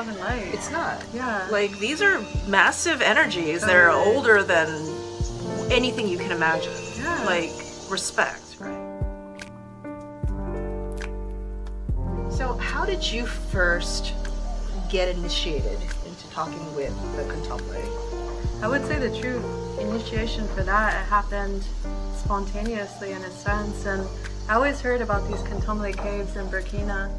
Love and light. It's not. yeah. Like these are massive energies that are older than anything you can imagine. Yeah. Like respect, right? So how did you first get initiated into talking with the contemporary? I would say the true initiation for that it happened spontaneously in a sense, and I always heard about these Kontomblé caves in Burkina.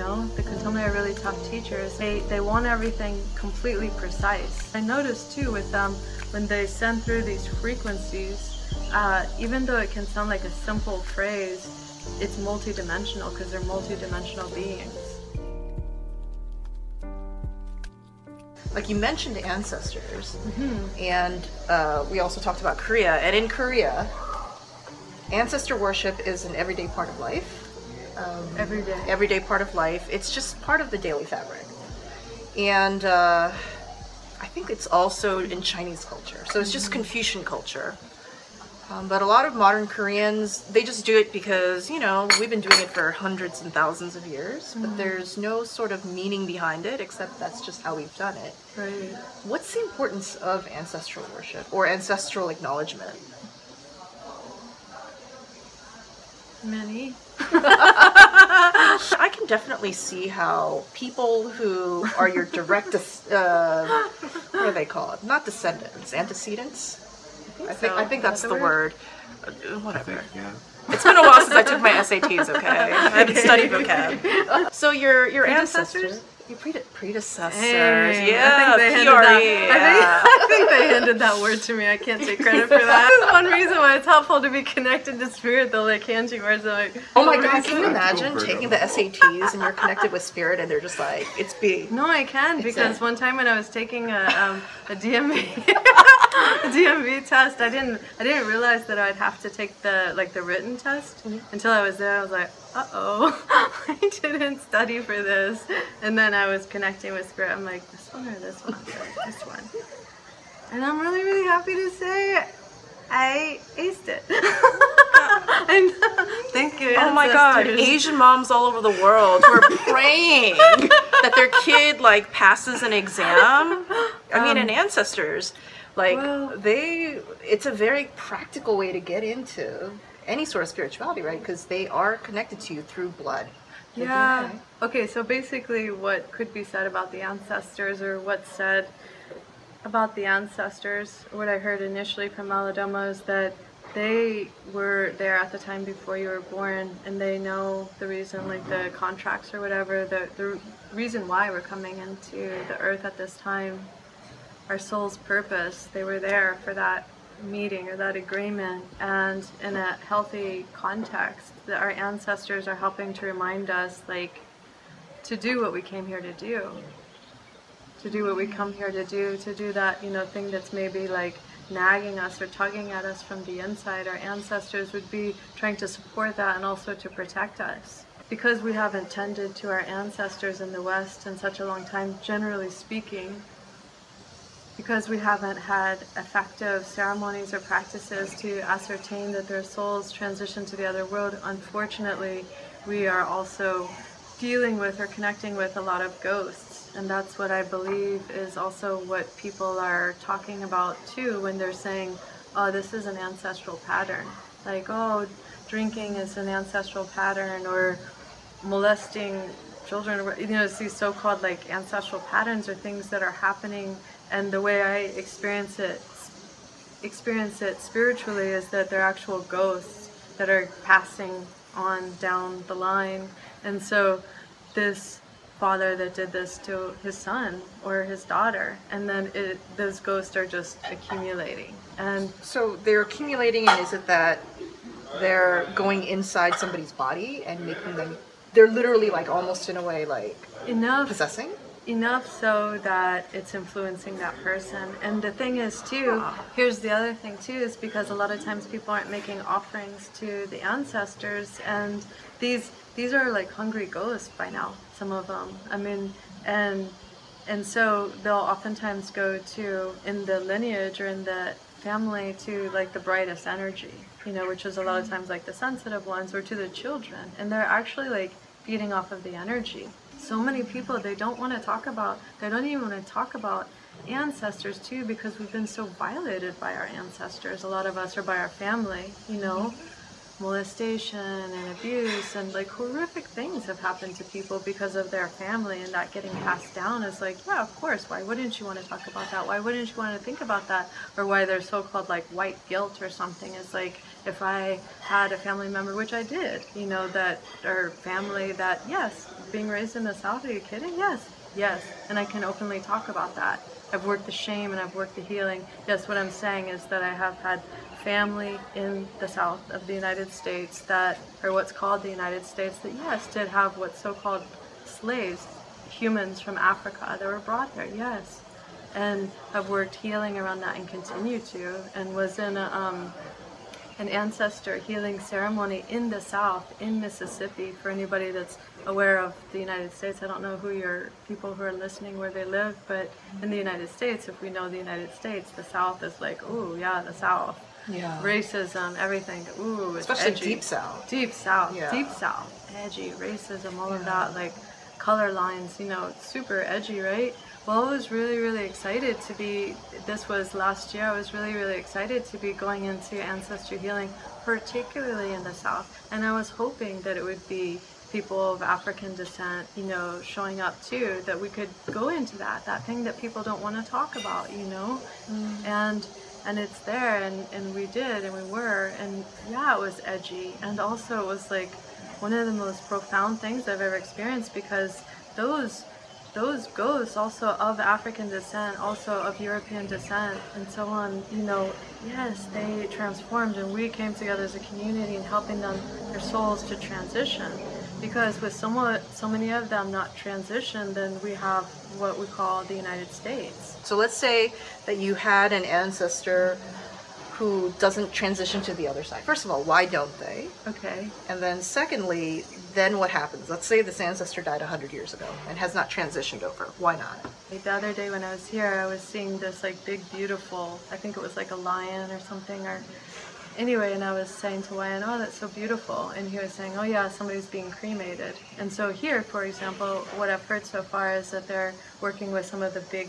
Know, the Kontomblé are really tough teachers. They they want everything completely precise. I noticed too with them when they send through these frequencies, uh, even though it can sound like a simple phrase, it's multidimensional because they're multidimensional beings. Like you mentioned ancestors, and uh, we also talked about Korea. And in Korea, ancestor worship is an everyday part of life. Um, Every day. everyday part of life. It's just part of the daily fabric. And uh, I think it's also in Chinese culture. So it's just Confucian culture. Um, but a lot of modern Koreans, they just do it because, you know, we've been doing it for hundreds and thousands of years, but there's no sort of meaning behind it except that's just how we've done it. Right. What's the importance of ancestral worship or ancestral acknowledgement? Many. I can definitely see how people who are your direct, des- uh, what do they call it? Not descendants, antecedents. I think so. I think that's Is the the word. Uh, Whatever. Yeah. It's been a while since I took my SATs. Okay, I haven't studied vocab. So your your Predecessors? ancestors, your prede- predecessors, yeah, I think they handed PRE, that. yeah. I, think, I think they handed that word to me. I can't take credit for that. That's one reason why it's helpful to be connected to spirit. They'll like hand you words. Like, Oh my god, is can you imagine taking the SATs and you're connected with spirit and they're just like, it's B. No, I can because a- one time when I was taking a um, a DMV a DMV test, I didn't I didn't realize that I'd have to take the like the written test until I was there. I was like, uh oh, I didn't study for this. And then I was connecting with spirit. I'm like, this one or this one? Like, this one. And I'm really really happy to say. I aced it. and thank you. Oh my god. Asian moms all over the world who are praying that their kid like passes an exam. I mean, and ancestors, like well- they, it's a very practical way to get into any sort of spirituality, right? Because they are connected to you through blood. Yeah. DNA. Okay, so basically, what could be said about the ancestors, or what's said about the ancestors, what I heard initially from Malidoma is that they were there at the time before you were born, and they know the reason, like the contracts or whatever, the, the reason why we're coming into the earth at this time, our soul's purpose. They were there for that meeting or that agreement, and in a healthy context, that our ancestors are helping to remind us, like, to do what we came here to do to do what we come here to do, to do that, you know, thing that's maybe like nagging us or tugging at us from the inside. Our ancestors would be trying to support that and also to protect us. Because we haven't tended to our ancestors in the West in such a long time, generally speaking, because we haven't had effective ceremonies or practices to ascertain that their souls transition to the other world, unfortunately, we are also dealing with or connecting with a lot of ghosts. And that's what I believe is also what people are talking about too when they're saying, oh, this is an ancestral pattern. Like, oh, drinking is an ancestral pattern, or molesting children you know it's these so-called like ancestral patterns or things that are happening and the way i experience it experience it spiritually is that they're actual ghosts that are passing on down the line and so this father that did this to his son or his daughter, and then it, those ghosts are just accumulating. And So they're accumulating, and is it that they're going inside somebody's body and making them? They're literally like almost in a way like enough possessing. Enough so that it's influencing that person. And the thing is too, here's the other thing too, is because a lot of times people aren't making offerings to the ancestors, and these these are like hungry ghosts by now. Some of them, I mean, and and so they'll oftentimes go to in the lineage or in the family to like the brightest energy, you know, which is a lot of mm. times like the sensitive ones or to the children, and they're actually like feeding off of the energy. So many people they don't want to talk about, they don't even want to talk about ancestors too because we've been so violated by our ancestors. A lot of us are by our family, you know mm-hmm. Molestation and abuse and like horrific things have happened to people because of their family and that getting passed down is like yeah of course why wouldn't you want to talk about that? Why wouldn't you want to think about that? Or why there's so-called like white guilt or something is like if i had a family member which i did you know that or family that yes being raised in the south are you kidding? Yes yes and i can openly talk about that. I've worked the shame and i've worked the healing. Yes what i'm saying is that i have had family in the south of the United States that, or what's called the United States, that yes, did have what's so called slaves, humans from Africa that were brought there, yes. And have worked healing around that and continue to, and was in a, um, an ancestor healing ceremony in the South, in Mississippi, for anybody that's aware of the United States. I don't know who your people who are listening where they live, but in the United States, if we know the United States, the South is like, oh yeah, the South Yeah. racism, everything. Ooh, it's Especially edgy. deep south. Deep south, Yeah. deep south, edgy, racism, all of that, like color lines, you know, super edgy, right? Well, I was really, really excited to be. This was last year. I was really, really excited to be going into ancestry healing, particularly in the south, and I was hoping that it would be people of African descent, you know, showing up too. That we could go into that, that thing that people don't want to talk about, you know, mm. and and it's there and, and we did and we were and yeah it was edgy. And also it was like one of the most profound things i've ever experienced because those those ghosts also of african descent also of european descent and so on you know yes they transformed and we came together as a community and helping them their souls to transition because with somewhat so many of them not transitioned then we have what we call the united states So let's say that you had an ancestor who doesn't transition to the other side. First of all, why don't they? okay And then secondly, then what happens? Let's say this ancestor died 100 years ago and has not transitioned over. Why not? The other day when I was here, I was seeing this like big, beautiful. I think it was like a lion or something. Or anyway, and I was saying to Wayan, "Oh, that's so beautiful," and he was saying, "Oh yeah, somebody's being cremated." And so here, for example, what I've heard so far is that they're working with some of the big,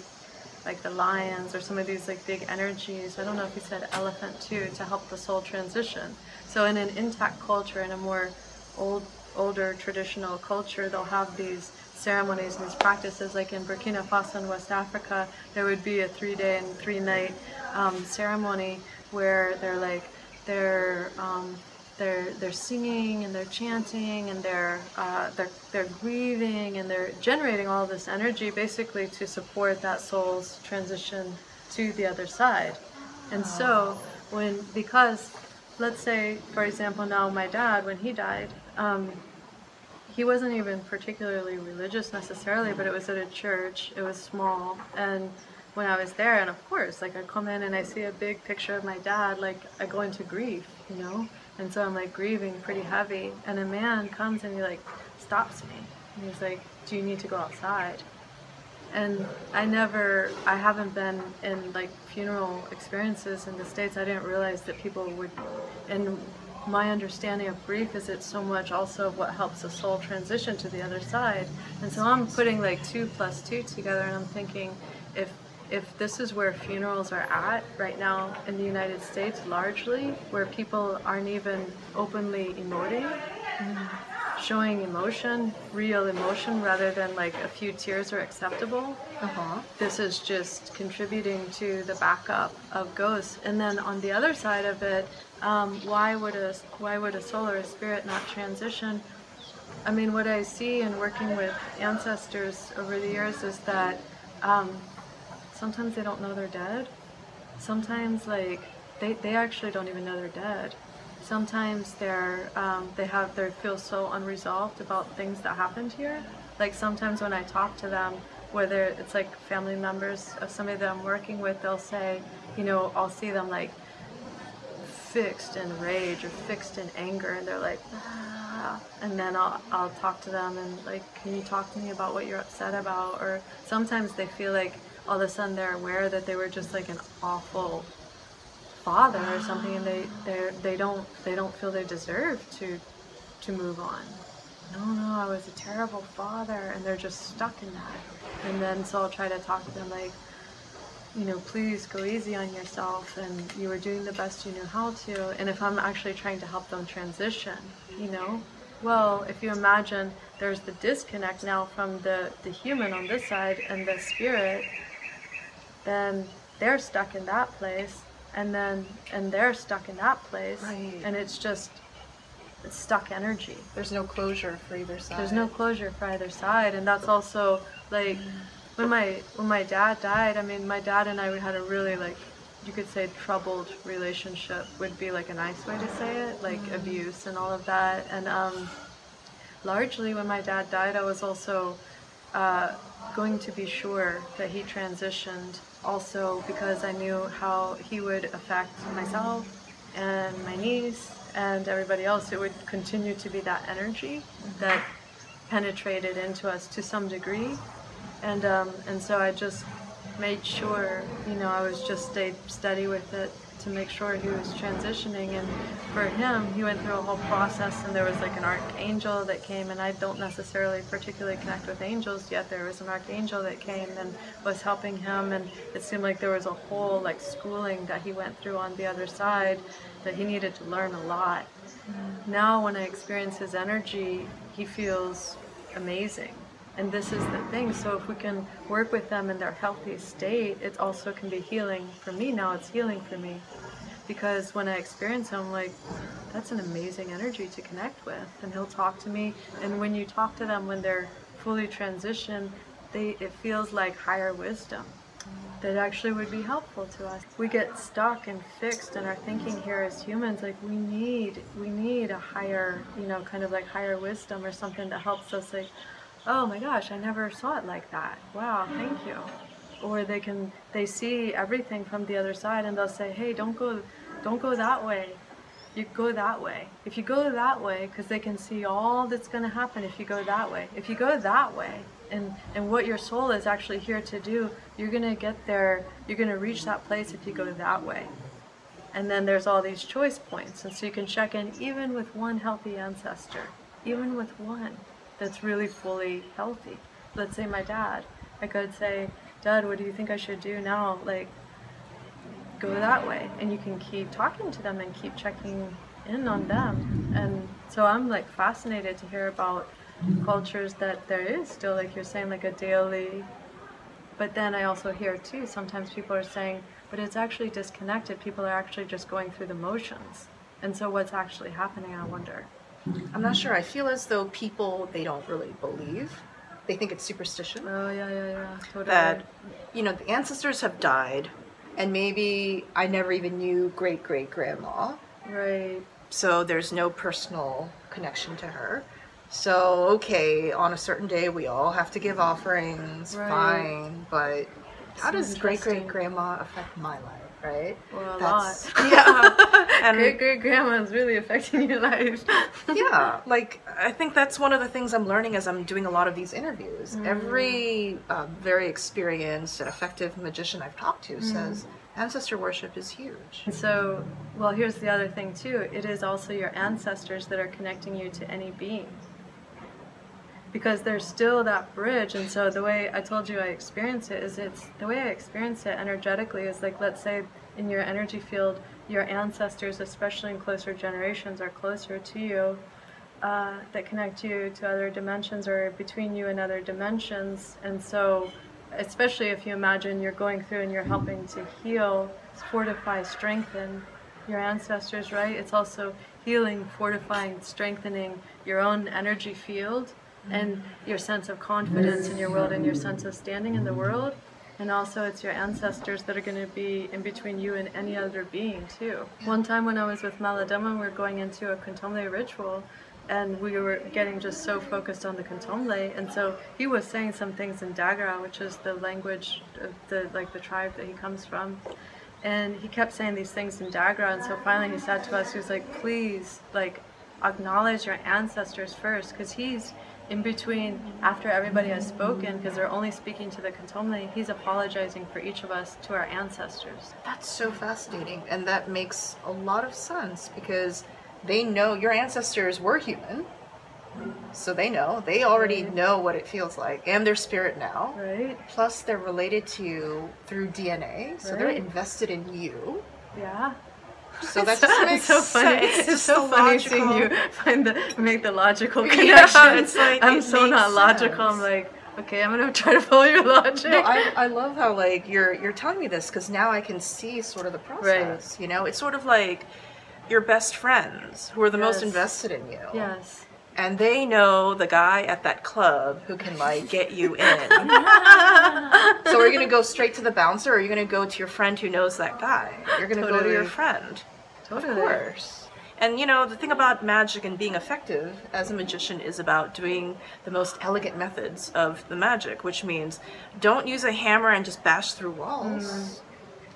like the lions or some of these like big energies. I don't know if he said elephant too, to help the soul transition. So in an intact culture, in a more old, older traditional culture, they'll have these ceremonies and these practices. Like in Burkina Faso in West Africa, there would be a three-day and three-night um, ceremony where they're like they're um, they're they're singing and they're chanting and they're uh, they're they're grieving and they're generating all this energy basically to support that soul's transition to the other side. And so when because let's say for example now my dad when he died um, he wasn't even particularly religious necessarily, but it was at a church. It was small, and when I was there, and of course, like I come in and I see a big picture of my dad, like I go into grief, you know, and so I'm like grieving pretty heavy, and a man comes and he like stops me, and he's like, "Do you need to go outside?" And I never, I haven't been in like funeral experiences in the States. I didn't realize that people would, and my understanding of grief is it's so much also what helps the soul transition to the other side. And so I'm putting like two plus two together and I'm thinking if if this is where funerals are at right now in the United States largely, where people aren't even openly emoting, showing emotion, real emotion, rather than like a few tears are acceptable, Uh-huh. this is just contributing to the backup of ghosts. And then on the other side of it, um, why would a why would a soul or a spirit not transition? I mean, what I see in working with ancestors over the years is that um, sometimes they don't know they're dead. Sometimes, like, they, they actually don't even know they're dead. Sometimes they're um, they have they feel so unresolved about things that happened here. Like sometimes when I talk to them, whether it's like family members of somebody that I'm working with, they'll say, you know, I'll see them like fixed in rage or fixed in anger, and they're like, ah. and then I'll I'll talk to them and like, can you talk to me about what you're upset about? Or sometimes they feel like all of a sudden they're aware that they were just like an awful father or something, and they they don't they don't feel they deserve to to move on. No, no, I was a terrible father, and they're just stuck in that. And then so I'll try to talk to them like, you know, please go easy on yourself, and you were doing the best you knew how to. And if I'm actually trying to help them transition, you know, well, if you imagine there's the disconnect now from the the human on this side and the spirit, then they're stuck in that place and then and they're stuck in that place Right. and it's just it's stuck energy There's no closure for either side. there's no closure for either side and that's also like when my when my dad died i mean my dad and i we had a really like you could say troubled relationship would be like a nice way to say it like abuse and all of that and um largely when my dad died i was also uh, going to be sure that he transitioned also because I knew how he would affect myself and my niece and everybody else. It would continue to be that energy that penetrated into us to some degree. And, um, and so I just made sure, you know, I was just stayed steady with it to make sure he was transitioning. And for him, he went through a whole process, and there was like an archangel that came. And I don't necessarily particularly connect with angels yet. There was an archangel that came and was helping him, and it seemed like there was a whole like schooling that he went through on the other side that he needed to learn a lot. Mm-hmm. Now, when I experience his energy, he feels amazing. And this is the thing. So, if we can work with them in their healthy state, it also can be healing for me. Now, it's healing for me. Because when I experience him, like, that's an amazing energy to connect with. And he'll talk to me. And when you talk to them when they're fully transitioned, they, it feels like higher wisdom that actually would be helpful to us. We get stuck and fixed in our thinking here as humans. Like we need, we need a higher, you know, kind of like higher wisdom or something that helps us. Like, oh my gosh, I never saw it like that. Wow, thank you. Or they can, they see everything from the other side, and they'll say, hey, don't go, don't go that way. You go that way. If you go that way, because they can see all that's going to happen if you go that way. If you go that way, and and what your soul is actually here to do, you're going to get there. You're going to reach that place if you go that way. And then there's all these choice points, and so you can check in even with one healthy ancestor, even with one that's really fully healthy. Let's say my dad. I could say, Dad, what do you think I should do now? Like, go that way and you can keep talking to them and keep checking in on them and so i'm like fascinated to hear about cultures that there is still like you're saying like a daily but then i also hear too sometimes people are saying but it's actually disconnected people are actually just going through the motions and so what's actually happening i wonder I'm not sure. I feel as though people they don't really believe. They think it's superstition. oh yeah yeah yeah totally That you know the ancestors have died, and maybe I never even knew great great grandma. right so there's no personal connection to her. So okay, on a certain day we all have to give offerings, Right. fine, but how So does great great grandma affect my life, right? well a That's- lot Yeah. and great great grandma is really affecting your life yeah, like I think that's one of the things I'm learning as I'm doing a lot of these interviews. Every uh, very experienced and effective magician I've talked to says ancestor worship is huge. And so, well, here's the other thing too. It is also your ancestors that are connecting you to any being. Because there's still that bridge, and so the way I told you I experience it is it's the way I experience it energetically is like let's say in your energy field, your ancestors, especially in closer generations, are closer to you, uh, that connect you to other dimensions or between you and other dimensions. And so, especially if you imagine you're going through and you're helping to heal, fortify, strengthen your ancestors, right? It's also healing, fortifying, strengthening your own energy field and your sense of confidence in your world and your sense of standing in the world. And also, it's your ancestors that are going to be in between you and any other being, too. One time when I was with Malidoma, we were going into a Kontomblé ritual, and we were getting just so focused on the Kontomblé. And so he was saying some things in Dagara, which is the language of the like the tribe that he comes from. And he kept saying these things in Dagara, and so finally he said to us, he was like, "Please, like, acknowledge your ancestors first, because he's in between after everybody has spoken, because they're only speaking to the Kontomblé. He's apologizing for each of us to our ancestors. That's so fascinating, and that makes a lot of sense because they know your ancestors were human, so they know they already know what it feels like, and their spirit now. Right? Plus, they're related to you through DNA, so they're invested in you. Yeah. So that just makes so funny. sense. It's, just so the funny logical- seeing you find the make the logical Yeah, connection. it's like, I'm it so not logical. I'm like, okay, I'm gonna try to follow your logic. No, I, I love how like you're you're telling me this because now I can see sort of the process. You know, it's sort of like your best friends who are the most invested in you. yes. And they know the guy at that club who can like get you in. so are you gonna go straight to the bouncer or are you gonna go to your friend who knows that guy? You're gonna go to your friend. Totally. Of course. And you know, the thing about magic and being effective as a magician is about doing the most elegant methods of the magic, which means don't use a hammer and just bash through walls. Mm.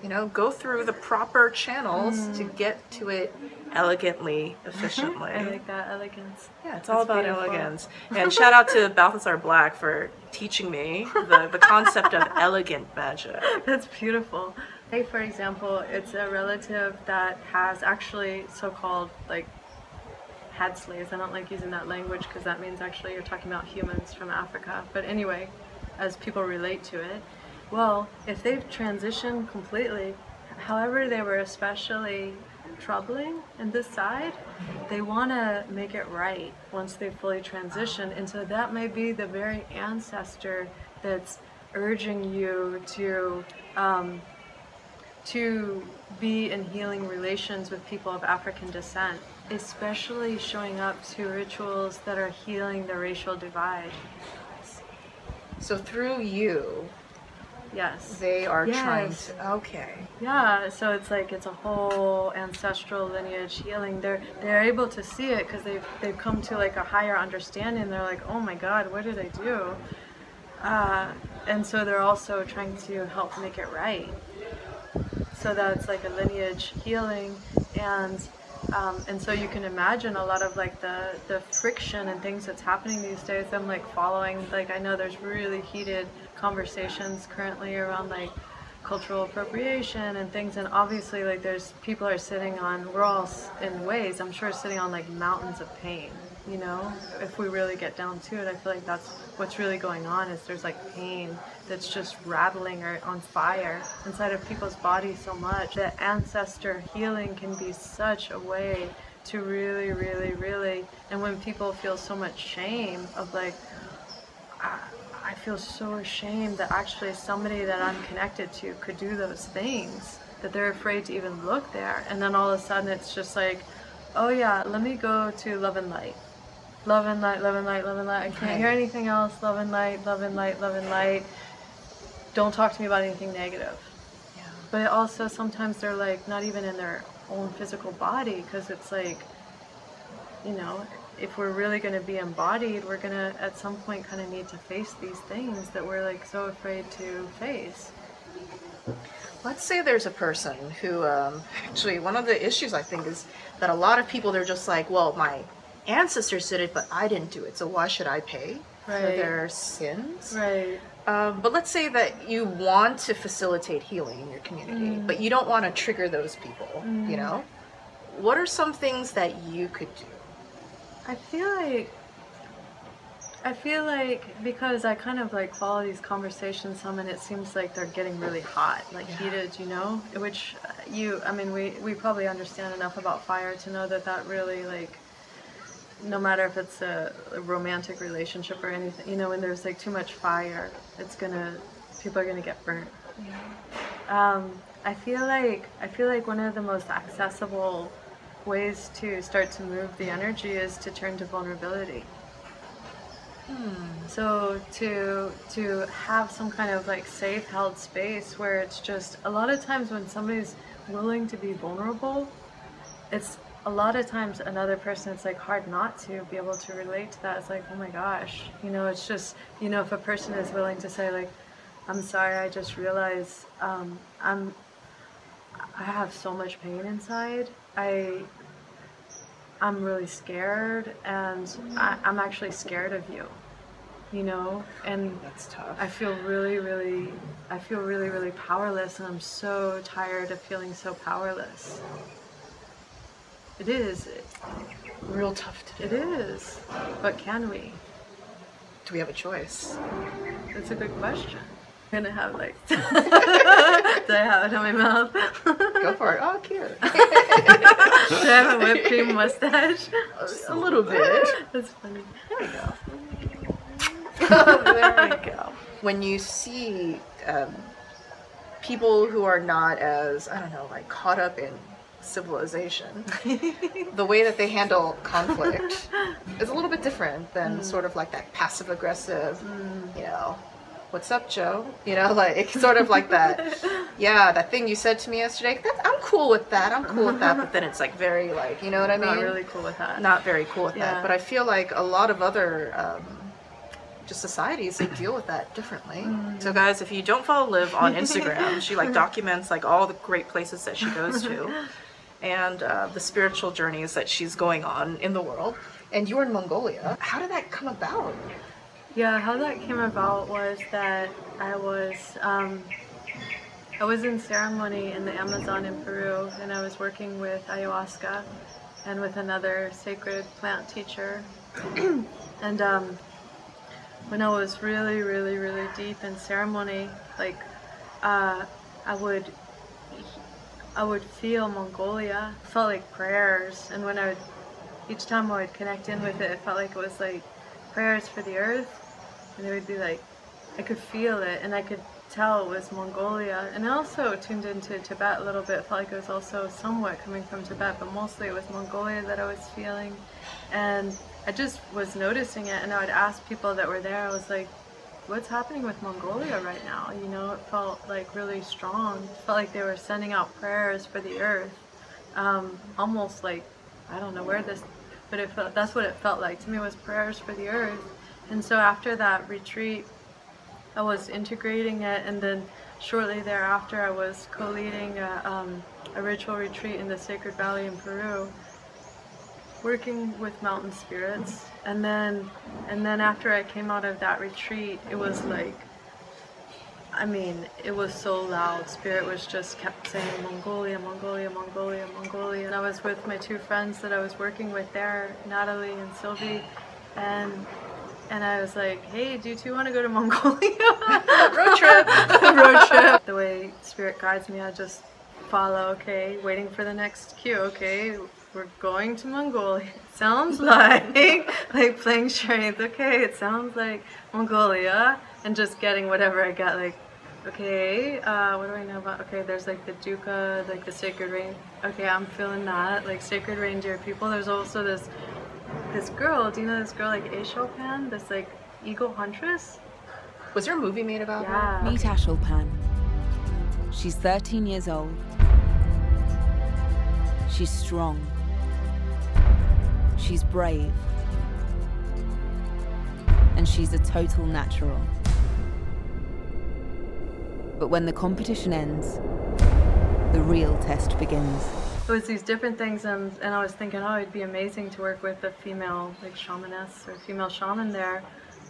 You know, go through the proper channels to mm. get to it elegantly, efficiently. I like that elegance. Yeah, it's all about beautiful. elegance. And shout out to Balthazar Black for teaching me the, the concept of elegant magic. That's beautiful. Say, for example, it's a relative that has actually so-called like had slaves. I don't like using that language because that means actually you're talking about humans from Africa. But anyway, as people relate to it, well, if they've transitioned completely, however they were especially troubling in this side, they want to make it right once they fully transition. And so that may be the very ancestor that's urging you to um, to be in healing relations with people of African descent, especially showing up to rituals that are healing the racial divide. So through you, Yes. they are trying to. Okay. Yeah, so it's like it's a whole ancestral lineage healing. They're they're able to see it because they've they've come to like a higher understanding. They're like, oh my God, what did I do? Uh, and so they're also trying to help make it right. So that's like a lineage healing, and um, and so you can imagine a lot of like the the friction and things that's happening these days. I'm like following like I know there's really heated conversations currently around like cultural appropriation and things and obviously like there's people are sitting on we're all in ways i'm sure sitting on like mountains of pain you know? If we really get down to it i feel like that's what's really going on is there's like pain that's just rattling or on fire inside of people's bodies so much that ancestor healing can be such a way to really really really and when people feel so much shame of like ah, I feel so ashamed that actually somebody that I'm connected to could do those things, that they're afraid to even look there. And then all of a sudden it's just like, oh yeah, let me go to Love and Light. Love and light, love and light, love and light. I can't hear anything else. Love and light, love and light, love and light. Don't talk to me about anything negative. Yeah. But also sometimes they're like not even in their own physical body because it's like, you know, if we're really going to be embodied, we're going to at some point kind of need to face these things that we're like so afraid to face. Let's say there's a person who, um, actually, one of the issues I think is that a lot of people, they're just like, well, my ancestors did it, but I didn't do it, so why should I pay for their sins? Right. Um, but let's say that you want to facilitate healing in your community, but you don't want to trigger those people, you know? What are some things that you could do? I feel like I feel like because I kind of like follow these conversations some and it seems like they're getting really hot, like Yeah. heated, you know? Which uh, you I mean we we probably understand enough about fire to know that that really like no matter if it's a, a romantic relationship or anything, you know, when there's like too much fire, it's gonna people are gonna get burnt. Um, I feel like I feel like one of the most accessible ways to start to move the energy is to turn to vulnerability. So to to have some kind of like safe held space where it's just a lot of times when somebody's willing to be vulnerable, it's a lot of times another person it's like hard not to be able to relate to that. It's like, oh my gosh. You know, it's just you know, if a person is willing to say like, I'm sorry, I just realized um, I'm I have so much pain inside. I I'm really scared and I, I'm actually scared of you. You know? And That's tough. I feel really, really I feel really, really powerless and I'm so tired of feeling so powerless. It is. Real tough to do. is. But can we? Do we have a choice? That's a good question. I'm gonna have like Do I have it in my mouth? Go for it. Oh, cute. Do I have a whipped cream mustache? a little bit. That's funny. There we go. there we go. When you see um, people who are not as, I don't know, like caught up in civilization, the way that they handle conflict is a little bit different than sort of like that passive aggressive, you know, what's up, Joe? You know, like sort of like that. Yeah, that thing you said to me yesterday. That, I'm cool with that. I'm cool with that. But then it's like very like, you know what I mean? Not really cool with that. not very cool with Yeah. that. But I feel like a lot of other um, just societies they deal with that differently. Mm. So guys, if you don't follow Liv on Instagram, she like documents like all the great places that she goes to, and uh, the spiritual journeys that she's going on in the world. And you're in Mongolia. How did that come about? Yeah, how that came about was that I was um, I was in ceremony in the Amazon in Peru, and I was working with ayahuasca and with another sacred plant teacher. and um, when I was really, really, really deep in ceremony, like uh, I would I would feel Mongolia. It felt like prayers, and when I would each time I would connect in with it, it felt like it was like prayers for the earth, and it would be like I could feel it, and I could tell it was Mongolia. And I also tuned into Tibet a little bit. Felt like it was also somewhat coming from Tibet, but mostly it was Mongolia that I was feeling, and I just was noticing it. And I would ask people that were there. I was like, what's happening with Mongolia right now? You know, it felt like really strong. It felt like they were sending out prayers for the earth. Um, almost like, I don't know where this, but it felt, that's what it felt like to me was prayers for the earth. And so after that retreat, I was integrating it, and then shortly thereafter, I was co-leading a, um, a ritual retreat in the Sacred Valley in Peru working with mountain spirits. And then and then after I came out of that retreat it was like I mean it was so loud. Spirit was just kept saying Mongolia Mongolia Mongolia Mongolia. And I was with my two friends that I was working with there Natalie and Sylvie. And and I was like hey do you two want to go to Mongolia Road trip. road trip the way spirit guides me I just follow okay waiting for the next cue okay we're going to Mongolia. It sounds like like playing charades. Okay, it sounds like Mongolia, and just getting whatever I got. Like, okay, uh, what do I know about? Okay, there's like the Dukha, like the sacred rain. Okay, I'm feeling that. Like sacred reindeer people. There's also this this girl. Do you know this girl like Aisholpan? This like eagle huntress. Was there a movie made about her? Yeah. Meet Aisholpan. She's 13 years old. She's strong. She's brave. And she's a total natural. But when the competition ends, the real test begins. It was these different things and, and I was thinking oh it'd be amazing to work with a female like shamaness or female shaman there.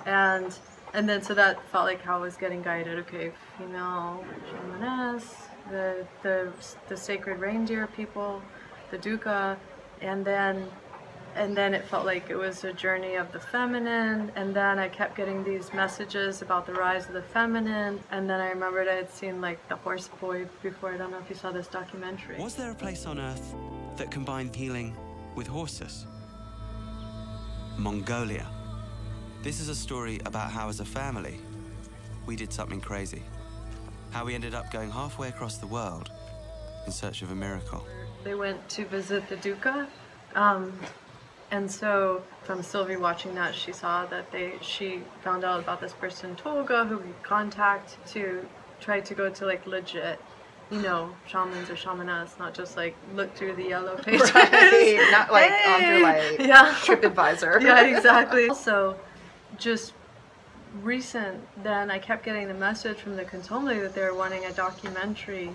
And and then so that felt like how I was getting guided. Okay female shamaness the the the sacred reindeer people the Dukha and then and then it felt like it was a journey of the feminine and then i kept getting these messages about the rise of the feminine and then i remembered i had seen like the horse boy before i don't know if you saw this documentary Was there a place on Earth that combined healing with horses? Mongolia. This is a story about how, as a family, we did something crazy. How we ended up going halfway across the world in search of a miracle. They went to visit the Dukha, um, and so from Sylvie watching that, she saw that they she found out about this person Tolga who we contact to try to go to like legit, you know, shamans or shamanas, not just like look through the yellow pages. Right, not like on Hey! your like Yeah. TripAdvisor. yeah, exactly. Also, just recent, then I kept getting the message from the Kontomblé that they were wanting a documentary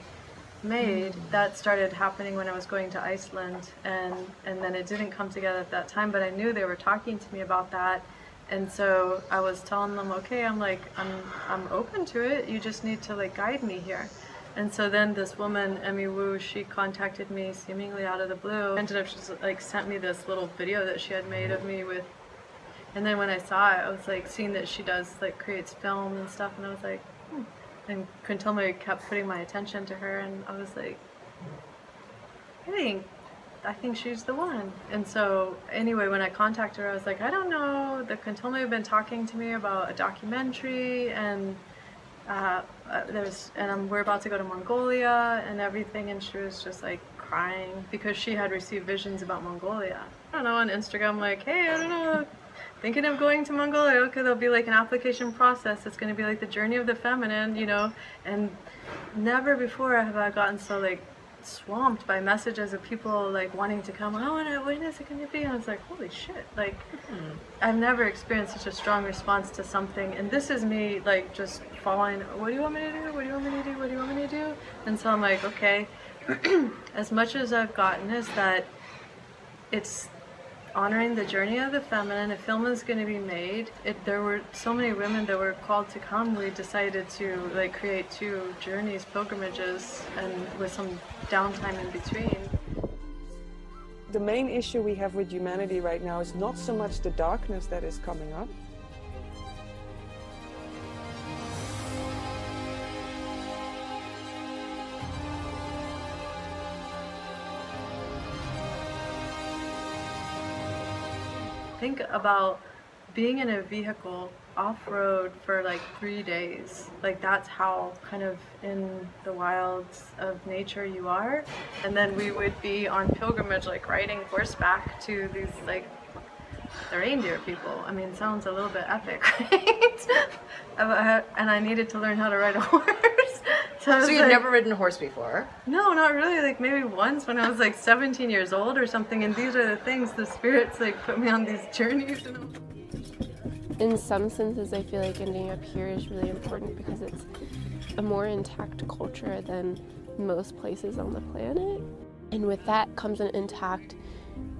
made. That started happening when I was going to Iceland, and and then it didn't come together at that time. But I knew they were talking to me about that, and so I was telling them, okay, I'm like, I'm I'm open to it. You just need to like guide me here. And so then this woman, Emmy Wu, she contacted me seemingly out of the blue. Ended up just like sent me this little video that she had made of me with and then when I saw it, I was like seeing that she does like creates film and stuff, and I was like, hmm. And Kuntoma kept putting my attention to her, and I was like, I think, I think she's the one. And so anyway, when I contacted her, I was like, I don't know. The Kuntoma had been talking to me about a documentary, and uh, uh, there's and I'm, we're about to go to Mongolia and everything, and she was just like crying because she had received visions about Mongolia. I don't know on Instagram, like, hey, I don't know, thinking of going to Mongolia. Okay, there'll be like an application process. It's going to be like the journey of the feminine, you know. And never before have I gotten so like swamped by messages of people like wanting to come. Oh, and when is it going to be? And I was like, holy shit! Like, hmm. I've never experienced such a strong response to something. And this is me like just following. What do you want me to do? What do you want me to do? What do you want me to do? And so I'm like, okay. as much as I've gotten is that it's honoring the journey of the feminine. A film is going to be made. It, there were so many women that were called to come. We decided to like create two journeys, pilgrimages, and with some downtime in between. The main issue we have with humanity right now is not so much the darkness that is coming up. Think about being in a vehicle off road for like three days. Like that's how kind of in the wilds of nature you are. And then we would be on pilgrimage, like riding horseback to these like the reindeer people. I mean, sounds a little bit epic, right? and I needed to learn how to ride a horse. So, So you've like- never ridden a horse before? no, not really. Like maybe once when I was like 17 years old or something. And these are the things the spirits like put me on these journeys. And in some senses, I feel like ending up here is really important because it's a more intact culture than most places on the planet. And with that comes an intact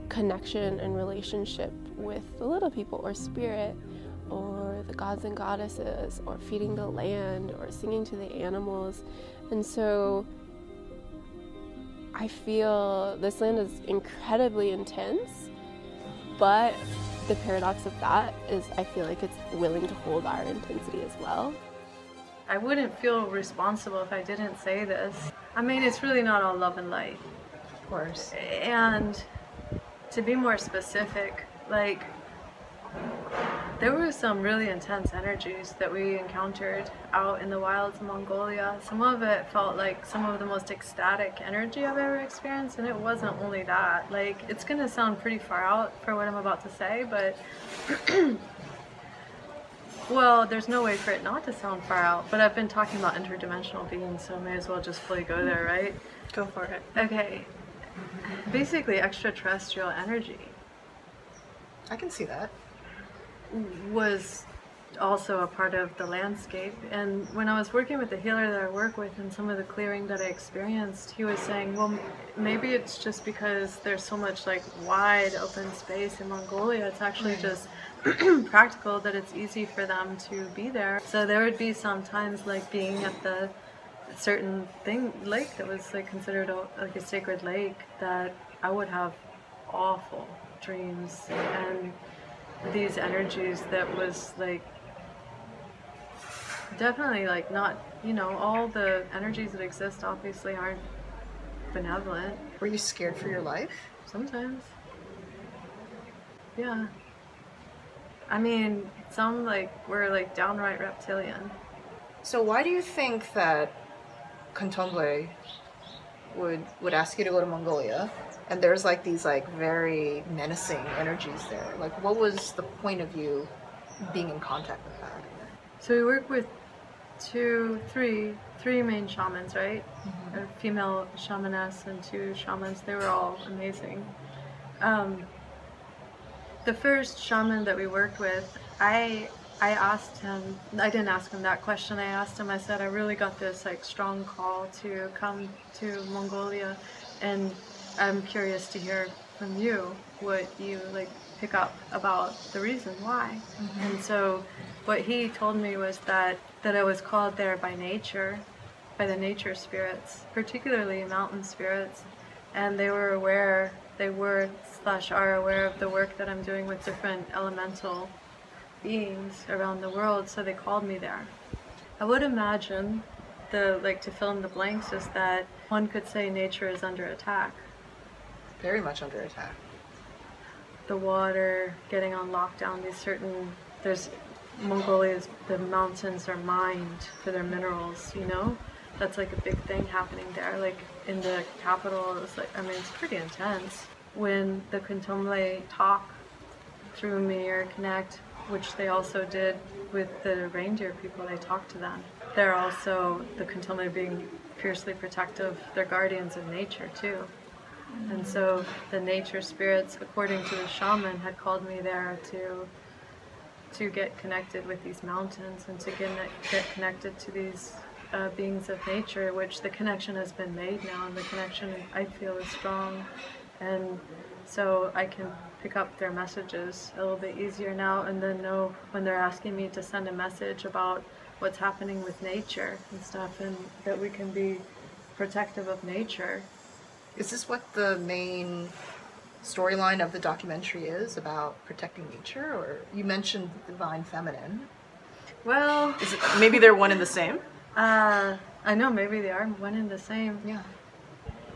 connection and relationship with the little people or spirit or the gods and goddesses or feeding the land or singing to the animals. And so I feel this land is incredibly intense, but the paradox of that is I feel like it's willing to hold our intensity as well. I wouldn't feel responsible if I didn't say this. I mean, it's really not all love and light. Of course. And to be more specific, like there were some really intense energies that we encountered out in the wilds of Mongolia. Some of it felt like some of the most ecstatic energy I've ever experienced, and it wasn't only that. Like, it's gonna sound pretty far out for what I'm about to say, but well, there's no way for it not to sound far out. But I've been talking about interdimensional beings, so I may as well just fully go there, right? Go for it. Okay. Basically, extraterrestrial energy I can see that. Was also a part of the landscape. And when I was working with the healer that I work with and some of the clearing that I experienced, he was saying, well, maybe it's just because there's so much like wide open space in Mongolia. It's actually just practical that it's easy for them to be there. So there would be sometimes like being at the certain thing lake that was like considered a, like a sacred lake that I would have awful dreams and these energies that was like definitely like not you know all the energies that exist obviously aren't benevolent. Were you scared for your life? sometimes. Yeah. I mean some like were like downright reptilian. So why do you think that Kontomblé would would ask you to go to Mongolia, and there's like these like very menacing energies there. Like, what was the point of you being in contact with that? So we work with two, three, three main shamans, right? A female shamaness and two shamans. They were all amazing. Um, the first shaman that we worked with, I I asked him. I didn't ask him that question. I asked him. I said, I really got this like strong call to come to Mongolia, and I'm curious to hear from you what you like pick up about the reason why. Mm-hmm. And so, what he told me was that that I was called there by nature, by the nature spirits, particularly mountain spirits, and they were aware. They were slash are aware of the work that I'm doing with different elemental beings around the world, so they called me there. I would imagine the like to fill in the blanks is that one could say nature is under attack. Very much under attack. The water getting on lockdown, these certain there's Mongolia's the mountains are mined for their minerals, you know? That's like a big thing happening there. Like in the capital, it's like I mean it's pretty intense. When the Kontomblé talk through me or connect, which they also did with the reindeer people. They talked to them. They're also the Kontomblé being fiercely protective. They're guardians of nature too. And so the nature spirits, according to the shaman, had called me there to to get connected with these mountains and to get, get connected to these uh, beings of nature, which the connection has been made now, and the connection I feel is strong. And so I can pick up their messages a little bit easier now and then know when they're asking me to send a message about what's happening with nature and stuff, and that we can be protective of nature. Is this what the main storyline of the documentary is about protecting nature? Or you mentioned the divine feminine. Well, Is it maybe they're one and the same? uh, I know maybe they are one and the same. Yeah.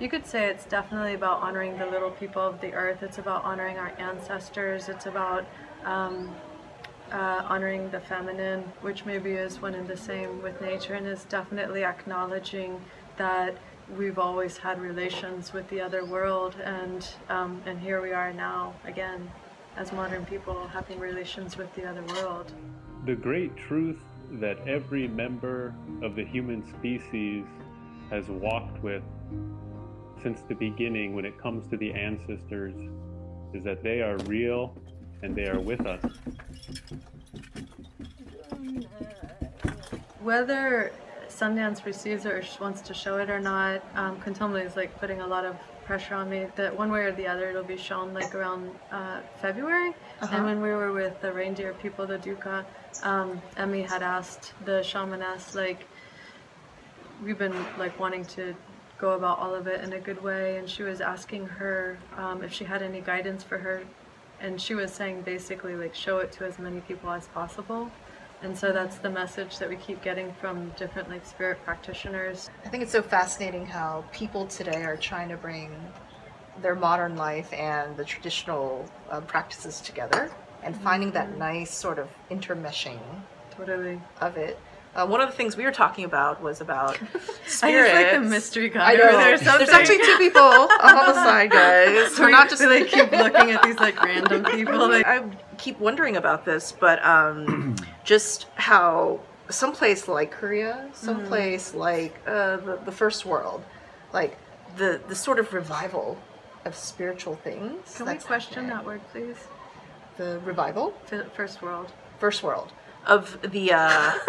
You could say it's definitely about honoring the little people of the earth. It's about honoring our ancestors. It's about um, uh, honoring the feminine, which maybe is one and the same with nature, and is definitely acknowledging that we've always had relations with the other world, and um, and here we are now again, as modern people having relations with the other world. The great truth that every member of the human species has walked with since the beginning when it comes to the ancestors is that they are real and they are with us. Whether Sundance receives it or just wants to show it or not, um, Kontomblé is like putting a lot of pressure on me that one way or the other it'll be shown like around uh, February. And when we were with the reindeer people, the Dukha, um, Emmy had asked the shamaness like, we've been like wanting to go about all of it in a good way, and she was asking her um, if she had any guidance for her, and she was saying basically like show it to as many people as possible. And so that's the message that we keep getting from different like spirit practitioners. I think it's so fascinating how people today are trying to bring their modern life and the traditional uh, practices together and finding that nice sort of intermeshing Totally. of it. Uh, one of the things we were talking about was about I spirits. just like the mystery guy I know. over. There's actually two people on the side, guys. We're not just we like keep looking at these like random people. Like, I keep wondering about this, but um, just how someplace like Korea, someplace like uh, the, the first world, like the the sort of revival of spiritual things. can we question happening. that word, please? The revival, F- First world. first world of the. Uh,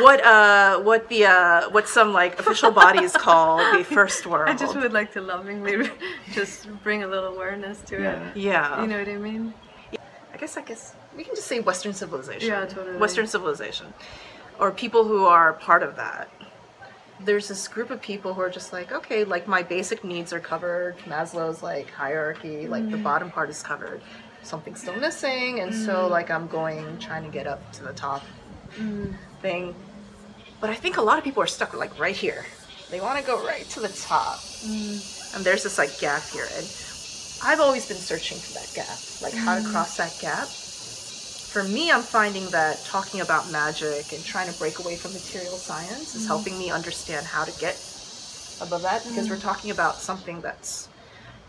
What uh what the uh what some like official bodies call the first world. I just would like to lovingly just bring a little awareness to it. yeah. You know what I mean? I guess I guess we can just say Western civilization. Yeah, totally. Western civilization, or people who are part of that. There's this group of people who are just like, okay, like my basic needs are covered. Maslow's like hierarchy, like Mm. the bottom part is covered. Something's still missing, and so like I'm going trying to get up to the top Mm. thing. But I think a lot of people are stuck like right here. They want to go right to the top, Mm. and there's this like gap here, and I've always been searching for that gap, like how Mm. to cross that gap. For me, I'm finding that talking about magic and trying to break away from material science Mm. is mm-hmm. helping me understand how to get above that because we're mm-hmm. talking about something that's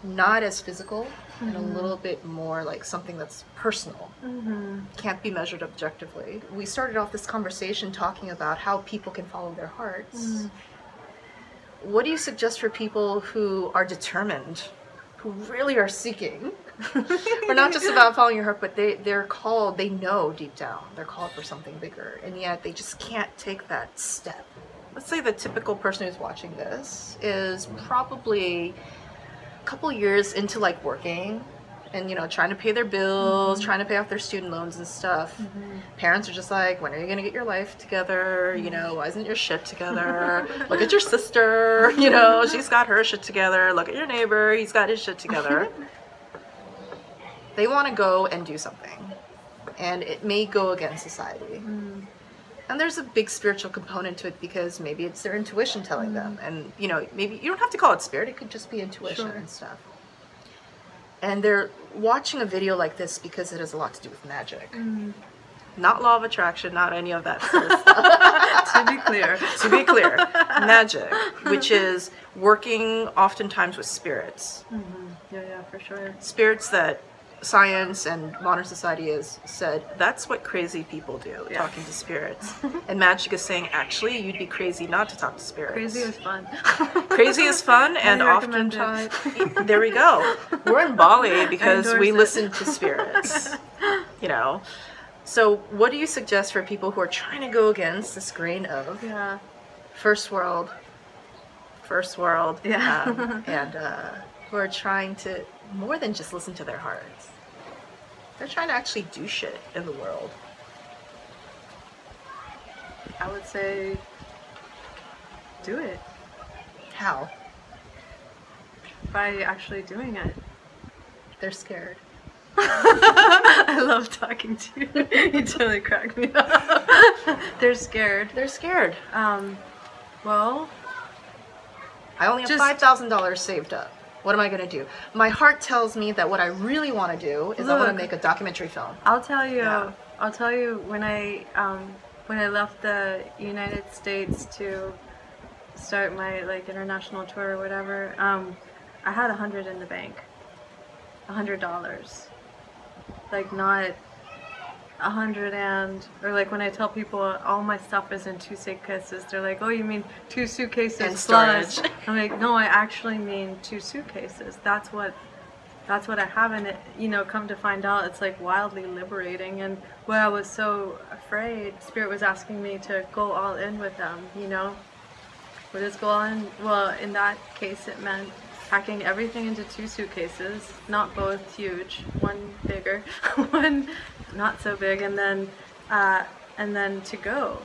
not as physical and a mm-hmm. little bit more like something that's personal. Can't be measured objectively. We started off this conversation talking about how people can follow their hearts. What do you suggest for people who are determined who really are seeking we're not just about following your heart but they they're called they know deep down they're called for something bigger and yet they just can't take that step. Let's say the typical person who's watching this is probably a couple years into like working and you know trying to pay their bills mm-hmm. trying to pay off their student loans and stuff. Mm-hmm. Parents are just like when are you going to get your life together? You know mm-hmm. why isn't your shit together? Look at your sister you know she's got her shit together. Look at your neighbor he's got his shit together they want to go and do something. And it may go against society. Hmm. And there's a big spiritual component to it because maybe it's their intuition telling them. Hmm. And you know maybe you don't have to call it spirit it could just be intuition and stuff. And they're watching a video like this because it has a lot to do with magic. Hmm. Not law of attraction not any of that sort of stuff. To be clear. to be clear magic which is working oftentimes with spirits. Yeah, yeah, for sure. spirits that science and modern society has said that's what crazy people do Yeah. talking to spirits and magic is saying actually you'd be crazy not to talk to spirits Crazy is fun. crazy is fun and oftentimes there we go we're in bali because we it. listen to spirits you know so what do you suggest for people who are trying to go against this grain of Yeah. first world first world Yeah. um, and uh, who are trying to more than just listen to their hearts they're trying to actually do shit in the world I would say do it how by actually doing it. they're scared I love talking to you. You totally crack me up. They're scared. they're scared Um, well, i only have Just- $5000 saved up what am i going to do my heart tells me that what i really want to do is i want to make a documentary film I'll tell you. Yeah. I'll tell you when I um, when I left the United States to start my like international tour or whatever. Um, I had a hundred in the bank. A hundred dollars. Like not a hundred and or like when I tell people all my stuff is in two suitcases, they're like, "Oh, you mean two suitcases And plus?" storage. I'm like, "No, I actually mean two suitcases. That's what that's what I have and it you know come to find out it's like wildly liberating and where I was so afraid spirit was asking me to go all in with them you know what is go all in well in that case it meant packing everything into two suitcases not both huge one bigger one not so big and then uh, and then to go.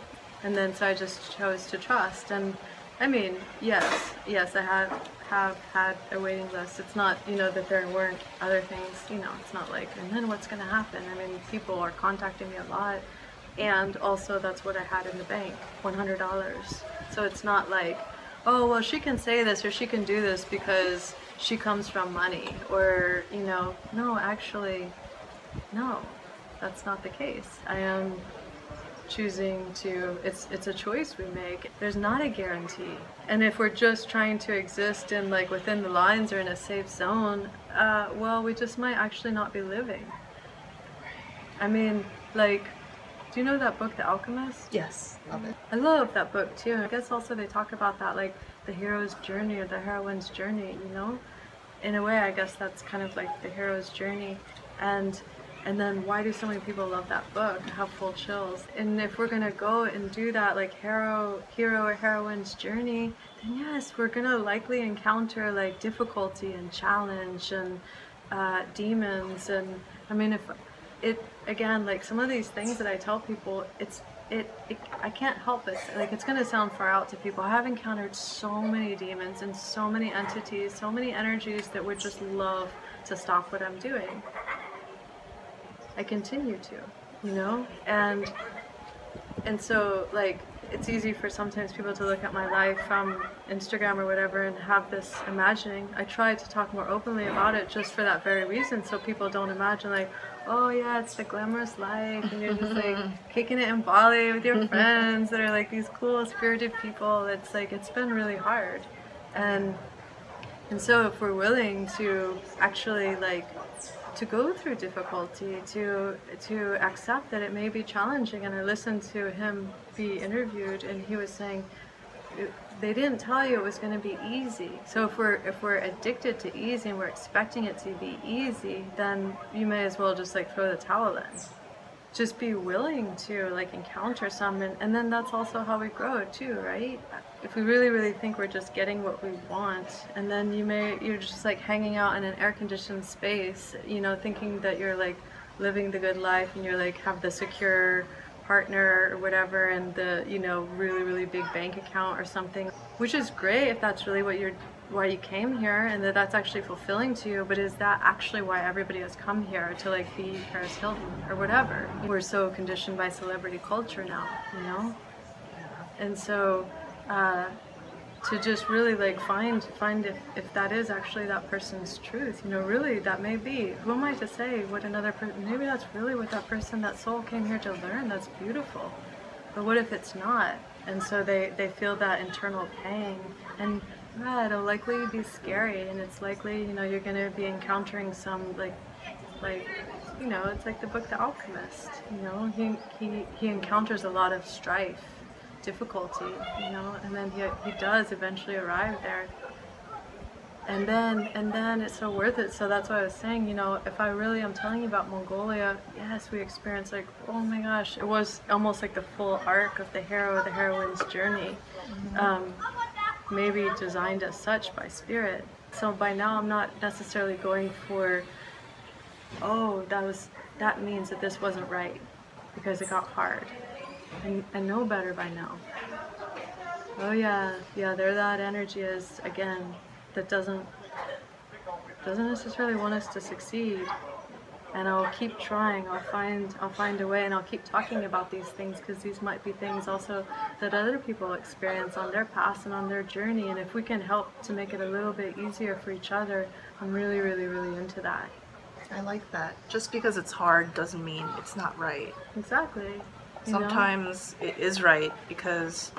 And then so I just chose to trust. And I mean yes yes I have have had a waiting list. It's not you know that there weren't other things you know it's not like and then what's going to happen? I mean people are contacting me a lot. And also that's what I had in the bank $100 so it's not like oh well she can say this or she can do this because she comes from money or you know. No actually no that's not the case. I am choosing to it's it's a choice we make. There's not a guarantee. And if we're just trying to exist in like within the lines or in a safe zone uh, well we just might actually not be living. I mean like do you know that book the alchemist? Yes love it. I love that book too. I guess also they talk about that like the hero's journey or the heroine's journey, you know? In a way I guess that's kind of like the hero's journey. And and then why do so many people love that book? Have full chills. And if we're gonna go and do that like hero hero or heroine's journey, then yes, we're gonna likely encounter like difficulty and challenge and uh, demons and I mean if it again like some of these things that I tell people it's it, it I can't help it like it's gonna sound far out to people I have encountered so many demons and so many entities so many energies that would just love to stop what I'm doing I continue to you know and and so like it's easy for sometimes people to look at my life from Instagram or whatever and have this imagining. I try to talk more openly about it just for that very reason, so people don't imagine like, oh yeah, it's the glamorous life, and you're just like kicking it in Bali with your friends that are like these cool spirited people. It's like it's been really hard, and and so if we're willing to actually like to go through difficulty to to accept that it may be challenging. And i listened to him be interviewed and he was saying they didn't tell you it was going to be easy. So if we're if we're addicted to easy and we're expecting it to be easy then you may as well just like throw the towel in. Just be willing to like encounter some and, and then that's also how we grow too right if we really really think we're just getting what we want and then you may you're just like hanging out in an air conditioned space you know thinking that you're like living the good life and you're like have the secure partner or whatever and the you know really really big bank account or something which is great if that's really what you're why you came here and that that's actually fulfilling to you but is that actually why everybody has come here to like be paris hilton or whatever? We're so conditioned by celebrity culture now you know? And so uh, to just really like find find if, if that is actually that person's truth you know really that may be. Who am i to say what another person maybe that's really what that person that soul came here to learn that's beautiful. But what if it's not? And so they they feel that internal pang. And yeah, it'll likely be scary and it's likely you know you're going to be encountering some like like you know it's like the book the alchemist you know? He he, he encounters a lot of strife difficulty you know and then he, he does eventually arrive there. And then and then it's so worth it. So that's what i was saying you know if i really am telling you about mongolia yes we experienced like oh my gosh it was almost like the full arc of the hero the heroine's journey um, maybe designed as such by spirit. So by now i'm not necessarily going for oh that was that means that this wasn't right because it got hard and I know better by now. Oh yeah, yeah, there that energy is again that doesn't doesn't necessarily want us to succeed. And I'll keep trying. I'll find I'll find a way, and I'll keep talking about these things because these might be things also that other people experience on their path and on their journey. And if we can help to make it a little bit easier for each other, I'm really, really, really into that. I like that. Just because it's hard doesn't mean it's not right. Exactly. You know? Sometimes it is right because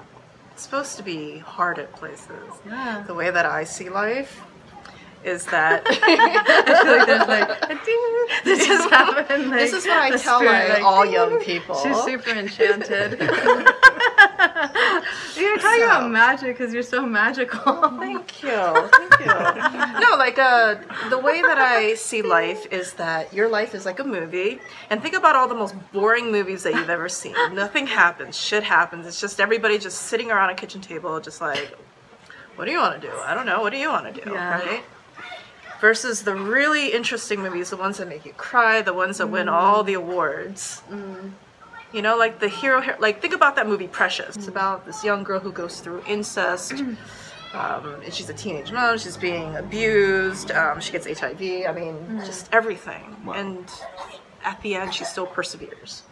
it's supposed to be hard at places. Yeah. The way that I see life is that I feel like there's like ding. This just happened. Like, this is what I tell like, like, all ding. young people. She's super enchanted. You're talking So- about magic because you're so magical. Thank you. Thank you. no, like uh, the way that I see life is that your life is like a movie, and think about all the most boring movies that you've ever seen. Nothing happens. Shit happens. It's just everybody just sitting around a kitchen table, just like, what do you want to do? I don't know. What do you want to do? Yeah. Right. Versus the really interesting movies, the ones that make you cry, the ones that win all the awards. You know, like the hero, like think about that movie Precious. It's about this young girl who goes through incest. Um, and she's a teenage mom. She's being abused. Um, she gets HIV. I mean, just everything. And at the end, she still perseveres.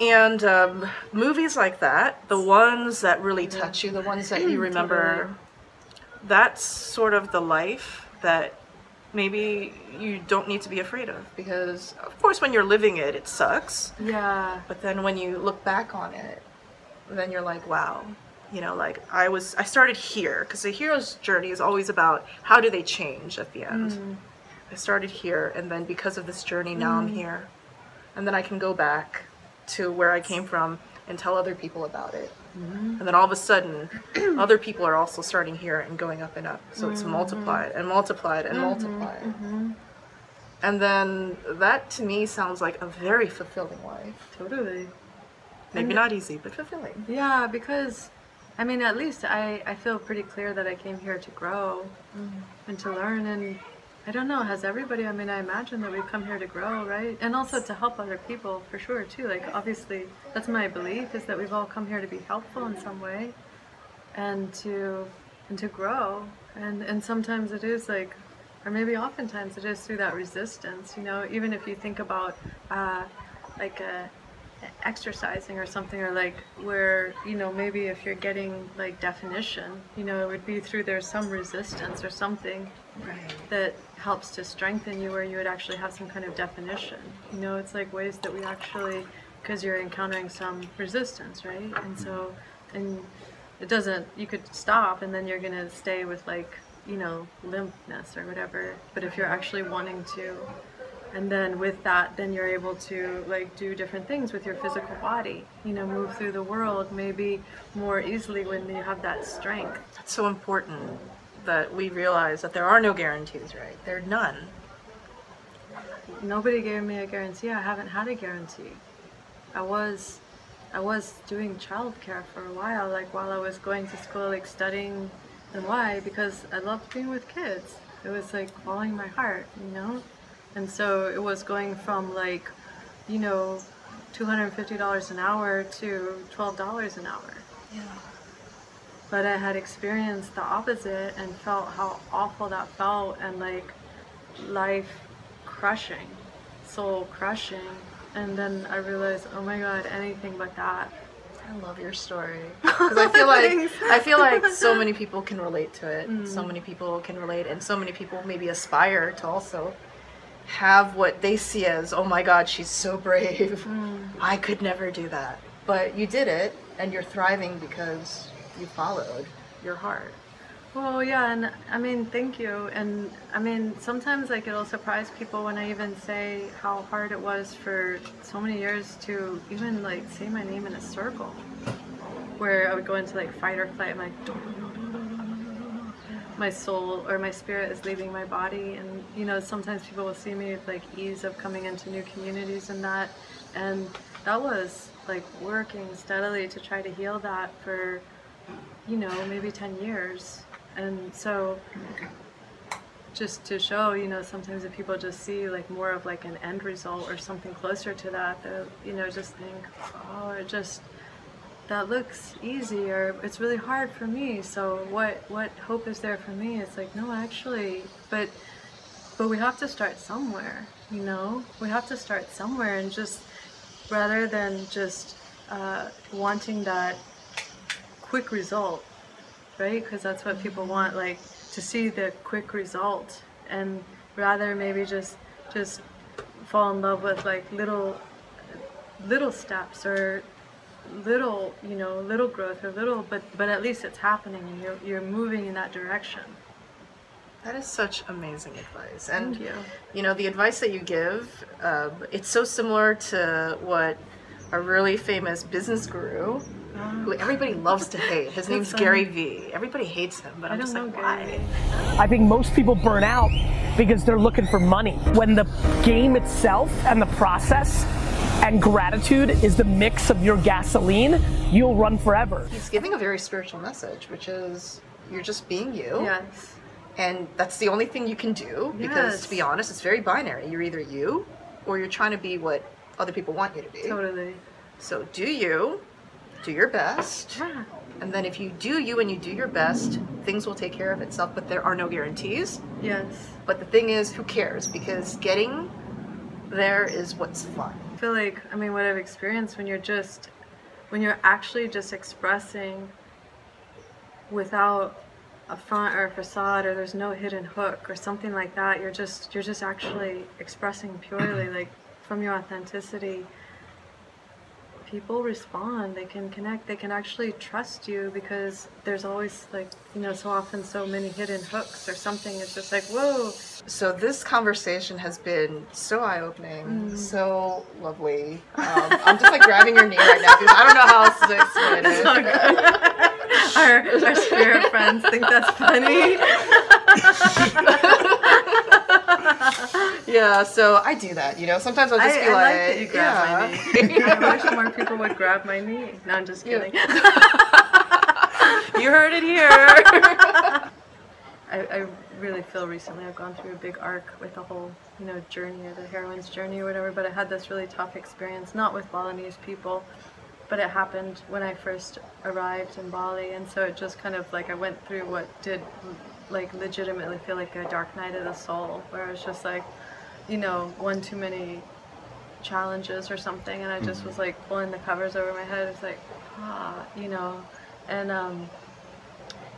And um, movies like that, the ones that really touch you, the ones that you remember, that's sort of the life that maybe you don't need to be afraid of. Because, of course, when you're living it, it sucks. yeah. But then when you look back on it, then you're like, wow. You know, like I was, I started here because the hero's journey is always about how do they change at the end. Mm. I started here, and then because of this journey, now I'm mm. here. And then I can go back to where I came from and tell other people about it. Mm-hmm. And then all of a sudden, other people are also starting here and going up and up. So it's mm-hmm. multiplied and multiplied and mm-hmm. multiplied. And then that to me sounds like a very fulfilling life. Totally. Maybe not easy, but fulfilling. Yeah, because I mean, at least I, I feel pretty clear that I came here to grow and to learn. And I don't know, has everybody, I mean, I imagine that we've come here to grow, right? And also to help other people for sure, too. Like, obviously, that's my belief is that we've all come here to be helpful in some way and to and to grow and and sometimes it is like or maybe oftentimes it is through that resistance you know even if you think about uh, like a exercising or something or like where you know maybe if you're getting like definition you know it would be through there's some resistance or something that helps to strengthen you where you would actually have some kind of definition you know it's like ways that we actually because you're encountering some resistance right and so and it doesn't. You could stop, and then you're gonna stay with like you know limpness or whatever. But if you're actually wanting to, and then with that, then you're able to like do different things with your physical body. You know, move through the world maybe more easily when you have that strength. That's so important that we realize that there are no guarantees, right? There are none. Nobody gave me a guarantee. I haven't had a guarantee. I was I was doing childcare for a while, like while I was going to school, like studying. And why? Because I loved being with kids. It was like following my heart, you know? And so it was going from like, you know, $250 an hour to $12 an hour. Yeah. But I had experienced the opposite and felt how awful that felt and like life crushing, soul crushing. And then I realized, oh my god, anything but that. I love your story because I feel like I feel like so many people can relate to it. So mm. many people can relate, and so many people maybe aspire to also have what they see as, oh my God, she's so brave. Mm. I could never do that, but you did it, and you're thriving because you followed your heart. Well, yeah, and I mean, thank you. And I mean, sometimes like it'll surprise people when I even say how hard it was for so many years to even like say my name in a circle, where I would go into like fight or flight. I'm like, my soul or my spirit is leaving my body, and you know, sometimes people will see me with like ease of coming into new communities and that, and that was like working steadily to try to heal that for you know, maybe 10 years. And so just to show, you know, sometimes if people just see like more of like an end result or something closer to that, they'll, you know, just think, oh, it just, that looks easy or it's really hard for me. So what, what hope is there for me? It's like, no, actually, but, but we have to start somewhere, you know, we have to start somewhere and just rather than just uh, wanting that quick result, right? Because that's what people want, like to see the quick result, and rather maybe just just fall in love with like little little steps or little you know little growth or little but but at least it's happening and you're you're moving in that direction That is such amazing advice, and you. you know the advice that you give. Um, it's so similar to what a really famous business guru, who oh. everybody loves to hate. His name's funny. Gary Vee. Everybody hates him, but i I'm don't just know like, Gary. why? I think most people burn out because they're looking for money. When the game itself and the process and gratitude is the mix of your gasoline, you'll run forever. He's giving a very spiritual message, which is you're just being you, yes and that's the only thing you can do. Because Yes. to be honest, it's very binary. You're either you, or you're trying to be what other people want you to be. totally So do you, do your best. yeah And then if you do you and you do your best, things will take care of itself, but there are no guarantees. yes But the thing is, who cares? Because getting there is what's fun. I feel like I mean what I've experienced when you're just when you're actually just expressing without a front or a facade or there's no hidden hook or something like that you're just you're just actually expressing purely like from your authenticity people respond they can connect they can actually trust you because there's always like you know so often so many hidden hooks or something it's just like whoa So this conversation has been so eye-opening, so lovely. Um, I'm just like grabbing your knee right now because I don't know how else to explain it. our, our spirit friends think that's funny. Yeah, so I do that. You know, sometimes I'll just I, be I like, like that you grab yeah. my knee. I wish more people would grab my knee. No, I'm just kidding. you heard it here. I, I really feel recently I've gone through a big arc with the whole, you know, journey or the heroine's journey or whatever, but I had this really tough experience, not with Balinese people, but it happened when I first arrived in Bali, and so it just kind of like I went through what did like legitimately feel like a dark night of the soul, where I was just like, you know, one too many challenges or something, and I just was like pulling the covers over my head. It's like, ah, you know, and um,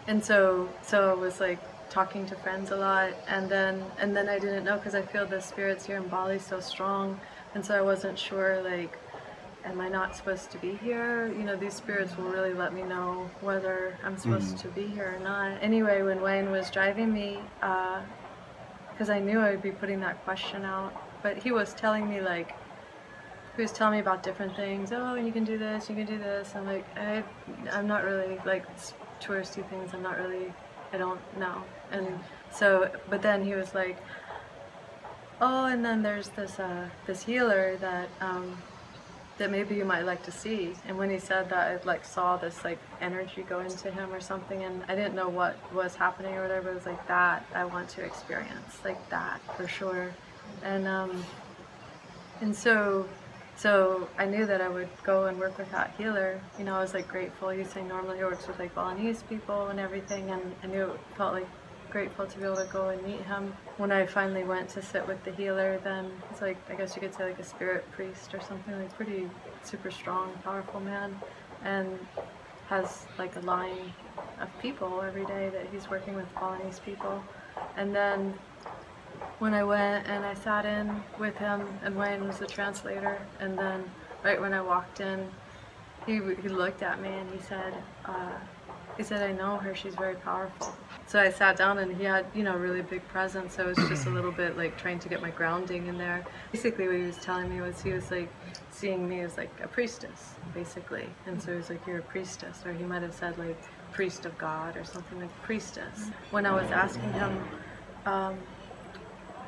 and so so I was like talking to friends a lot, and then and then I didn't know because I feel the spirits here in Bali so strong, and so I wasn't sure like am I not supposed to be here? You know, these spirits will really let me know whether I'm supposed Mhm. to be here or not. Anyway, when Wayan was driving me, because I knew I would be putting that question out, but he was telling me like, he was telling me about different things. Oh, you can do this, you can do this. I'm like, I, I'm not really like touristy things. I'm not really, I don't know. And so, but then he was like, oh, and then there's this uh, this healer that um, that maybe you might like to see. And when he said that, I like saw this like energy go into him or something, and I didn't know what was happening or whatever. It was like that I want to experience, like that for sure. And um, and so so I knew that I would go and work with that healer. You know, I was like grateful. He's saying normally he works with like Balinese people and everything, and I knew it felt like grateful to be able to go and meet him. When I finally went to sit with the healer, then it's like I guess you could say like a spirit priest or something like pretty super strong, powerful man, and has like a line of people every day that he's working with Balinese people, and then when I went and I sat in with him, and Wayan was the translator, and then right when I walked in, he, he looked at me and he said, uh, he said, I know her, she's very powerful. So I sat down and he had, you know, really big presence, so it was just a little bit like trying to get my grounding in there. Basically what he was telling me was he was like seeing me as like a priestess, basically. And so he was like, you're a priestess, or he might have said like priest of God or something like priestess. When I was asking him, um,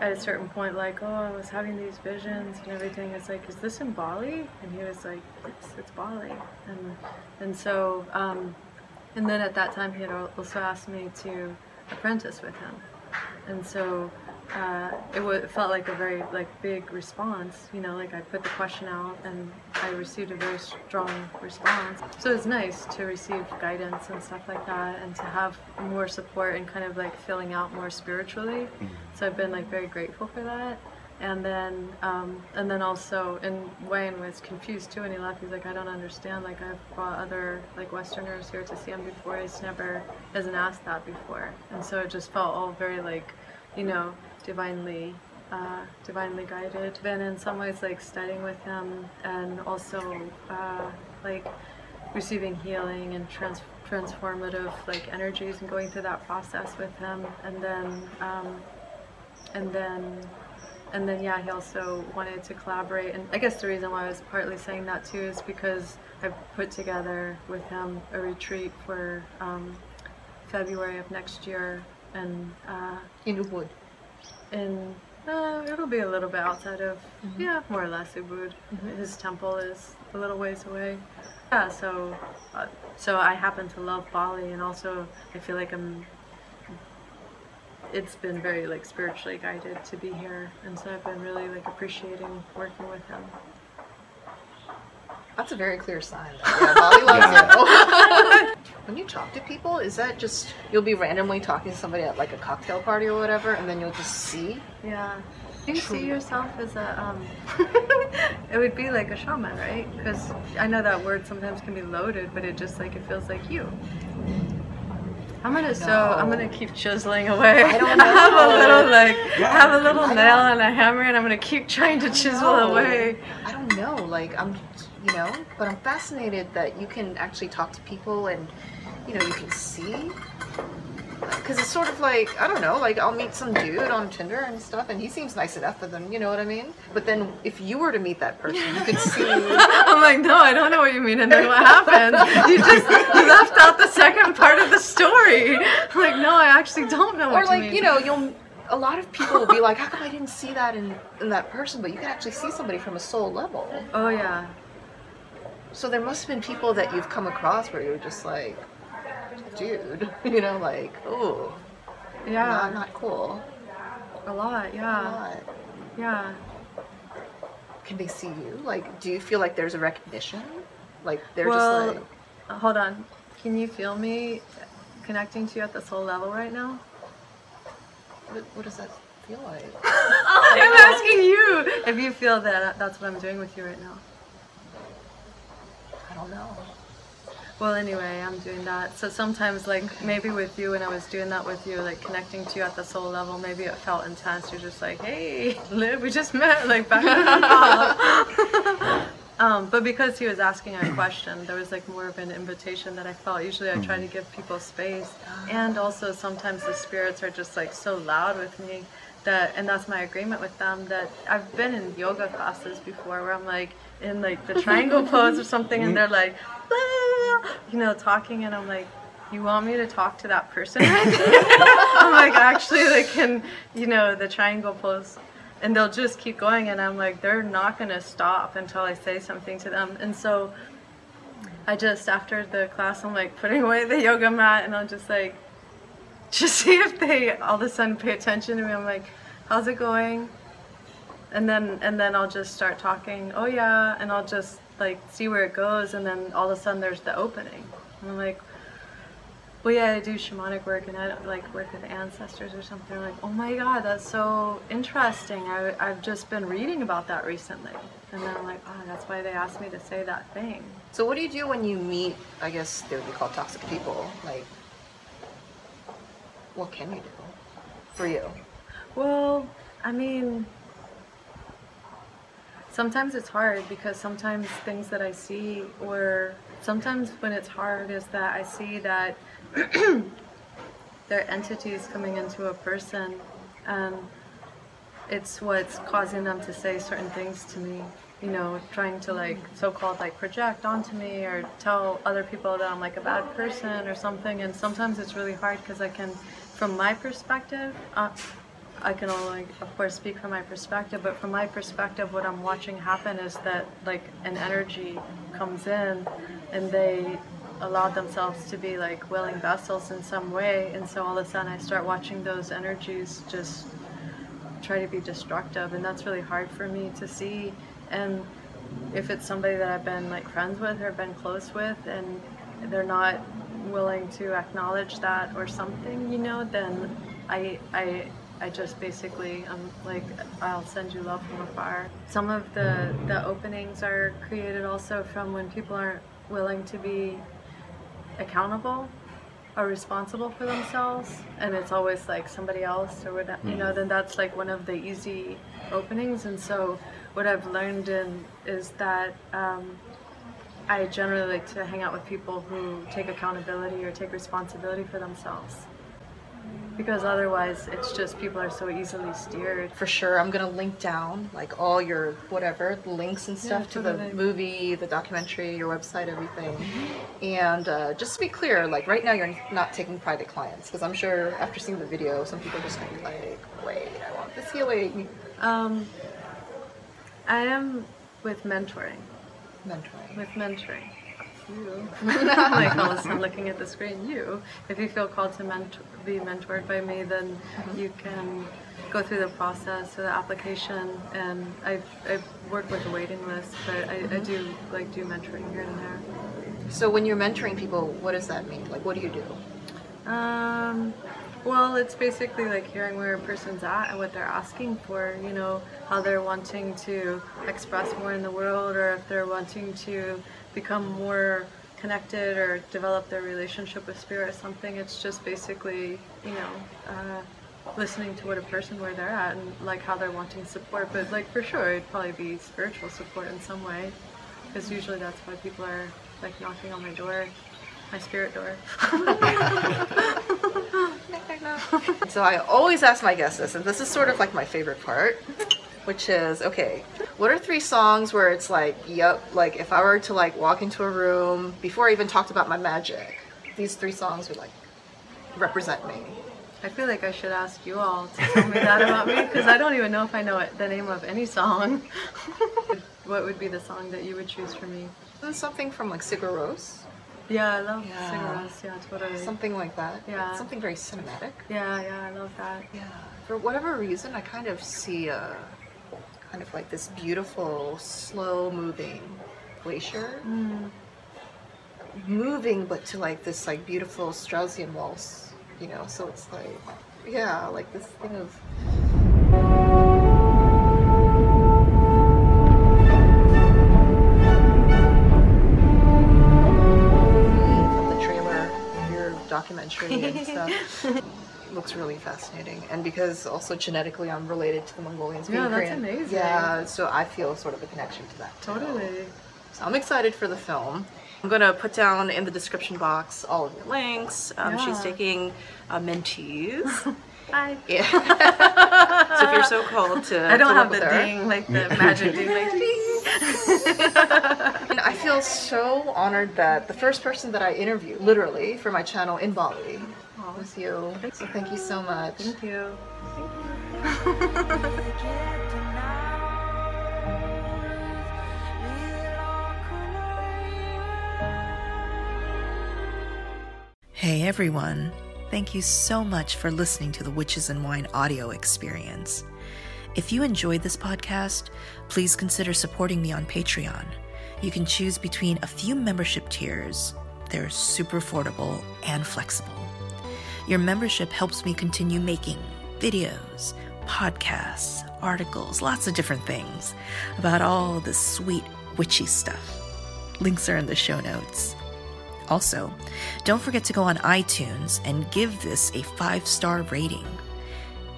at a certain point like, oh, I was having these visions and everything. It's like, is this in Bali? And he was like, it's, it's Bali. And and so, um, and then at that time he had also asked me to apprentice with him. And so uh, it, felt like a very like big response. You know, like I put the question out and I received a very strong response. So it's nice to receive guidance and stuff like that, and to have more support and kind of like filling out more spiritually. So I've been like very grateful for that. And then, um, and then also, and Wayan was confused too, and he left. He's like, I don't understand. Like I've brought other like Westerners here to see him before. He's never hasn't asked that before, and so it just felt all very like, you know, divinely, uh, divinely guided. Been in some ways like studying with him, and also uh, like receiving healing and trans- transformative like energies, and going through that process with him, and then. Um, and then and then yeah he also wanted to collaborate. And i guess the reason why i was partly saying that too is because i put together with him a retreat for um, february of next year. And uh, in Ubud. in uh, it'll be a little bit outside of yeah more or less Ubud. his temple is a little ways away. Yeah so uh, so i happen to love bali and also i feel like i'm it's been very like spiritually guided to be here and so i've been really like appreciating working with him That's a very clear sign. that, Yeah, Bali loves you. when you talk to people, is that just you'll be randomly talking to somebody at like a cocktail party or whatever, and then you'll just see? yeah do you see yourself as a um it would be like a shaman right because i know that word sometimes can be loaded but it just like it feels like you I'm gonna so I'm gonna keep chiseling away. I don't have a little like Yeah. I have a little I nail and a hammer and I'm gonna keep trying to chisel No. away. I don't know. Like I'm, you know, but I'm fascinated that you can actually talk to people and, you know, you can see. Because it's sort of like I don't know. Like I'll meet some dude on Tinder and stuff, and he seems nice enough. But then you know what I mean. But then if you were to meet that person, you could see. I'm like, no, I don't know what you mean. And then what happened? You just you left out the second part of the story. I'm like, no, I actually don't know what or you like mean. you know you'll a lot of people will be like how come i didn't see that in, in that person but you can actually see somebody from a soul level Oh yeah. so there must have been people that you've come across where you're just like dude you know like oh Yeah. not, not cool A lot, yeah. Not. Yeah. can they see you like do you feel like there's a recognition like they're well, just like hold on. Can you feel me connecting to you at this whole level right now? what, what does that feel like I'm asking you if you feel that that's what I'm doing with you right now. i don't know Well, anyway, I'm doing that. So sometimes, like maybe with you, when I was doing that with you, like connecting to you at the soul level, maybe it felt intense. You're just like, hey, Liv, we just met, like back. Um, but because he was asking a question, there was like more of an invitation that I felt. Usually, I try to give people space, and also sometimes the spirits are just like so loud with me that, and that's my agreement with them. That I've been in yoga classes before where I'm like in like the triangle pose or something, and they're like, "Ah," you know, talking, and I'm like. You want me to talk to that person right? I'm like, actually, they can you know, the triangle pose and they'll just keep going and i'm like they're not going to stop until i say something to them and so i just after the class i'm like putting away the yoga mat and i'll just like just see if they all of a sudden pay attention to me i'm like how's it going and then and then i'll just start talking oh yeah and i'll just like see where it goes and then all of a sudden there's the opening and i'm like well, yeah, I do shamanic work and I don't, like work with ancestors or something. I'm like, oh my god, that's so interesting. I, I've just been reading about that recently. And then I'm like, oh, that's why they asked me to say that thing. So what do you do when you meet, I guess they would be called toxic people? Like, what can you do for you? Well, I mean, sometimes it's hard because sometimes things that I see, or sometimes when it's hard, is that I see that there are entities coming into a person, and it's what's causing them to say certain things to me. You know, trying to like so-called like project onto me or tell other people that I'm like a bad person or something. And sometimes it's really hard because I can, from my perspective, uh, I can only, of course, speak from my perspective, but from my perspective, what I'm watching happen is that like an energy comes in and they allow themselves to be like willing vessels in some way. And so all of a sudden I start watching those energies just try to be destructive. And that's really hard for me to see. And if it's somebody that I've been like friends with or been close with and they're not willing to acknowledge that or something, you know, then I, I, I just basically I'm like I'll send you love from afar. Some of the the openings are created also from when people aren't willing to be accountable or responsible for themselves and it's always like somebody else or what you know then that's like one of the easy openings. And so what I've learned in is that um, I generally like to hang out with people who take accountability or take responsibility for themselves because otherwise it's just people are so easily steered For sure, I'm gonna link down like all your whatever links and stuff Yeah, to the movie, the documentary, your website, everything. And uh, just to be clear, like right now you're not taking private clients because I'm sure after seeing the video, some people are just gonna be like, "Wait, I want this healing." um, I am with mentoring Mentoring. with mentoring you like all of a sudden looking at the screen you if you feel called to mentor, be mentored by me then you can go through the process of the application and I, I work with a waiting list but I, I do like do mentoring here and there So when you're mentoring people, what does that mean? Like, what do you do? Um, well, it's basically like hearing where a person's at and what they're asking for, you know, how they're wanting to express more in the world or if they're wanting to become more connected or develop their relationship with spirit or something. It's just basically, you know, uh, listening to what a person where they're at and like how they're wanting support. But like for sure, it'd probably be spiritual support in some way because usually that's why people are like knocking on my door, my spirit door. So I always ask my guests this, and this is sort of like my favorite part, which is okay. What are three songs where it's like, yep, like if I were to like walk into a room before I even talked about my magic, these three songs would like represent me. I feel like I should ask you all to tell me that about me because I don't even know if I know it, the name of any song. what would be the song that you would choose for me? Something from like Sigur Rós, Yeah, I love Yeah. cigarettes. Yeah, totally. something like that. Yeah. Something very cinematic. Yeah, yeah, I love that. Yeah. For whatever reason, I kind of see a kind of like this beautiful, slow moving glacier. Hmm. Moving, but to like this like beautiful Straussian waltz, you know. So it's like, yeah, like this thing of. The trailer, your documentary and stuff. Looks really fascinating and because also genetically i'm related to the mongolians being Yeah, that's Korean. amazing. yeah so i feel sort of a connection to that too. Totally. So I'm excited for the film. I'm gonna put down in the description box all of your links. Um, She's taking uh, mentees. Hi. Yeah. so if you're so called to, I don't to have the with her- ding, like the magic ding, like ding. And I feel so honored that the first person that I interviewed, literally, for my channel in Bali, was you. So thank you so much. Thank you. Hey everyone, thank you so much for listening to the Witches and Wine audio experience. If you enjoyed this podcast, please consider supporting me on Patreon. You can choose between a few membership tiers, they're super affordable and flexible. Your membership helps me continue making videos, podcasts, articles, lots of different things about all the sweet witchy stuff. Links are in the show notes. Also, don't forget to go on iTunes and give this a five star rating.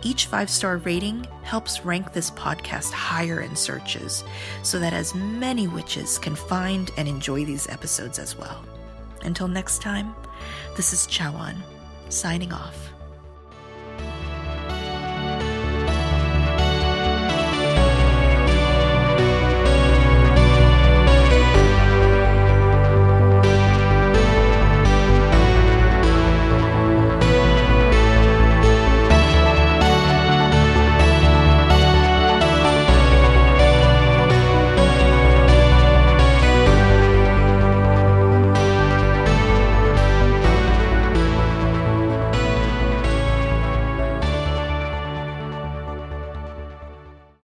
Each five star rating helps rank this podcast higher in searches so that as many witches can find and enjoy these episodes as well. Until next time, this is Chawan, signing off.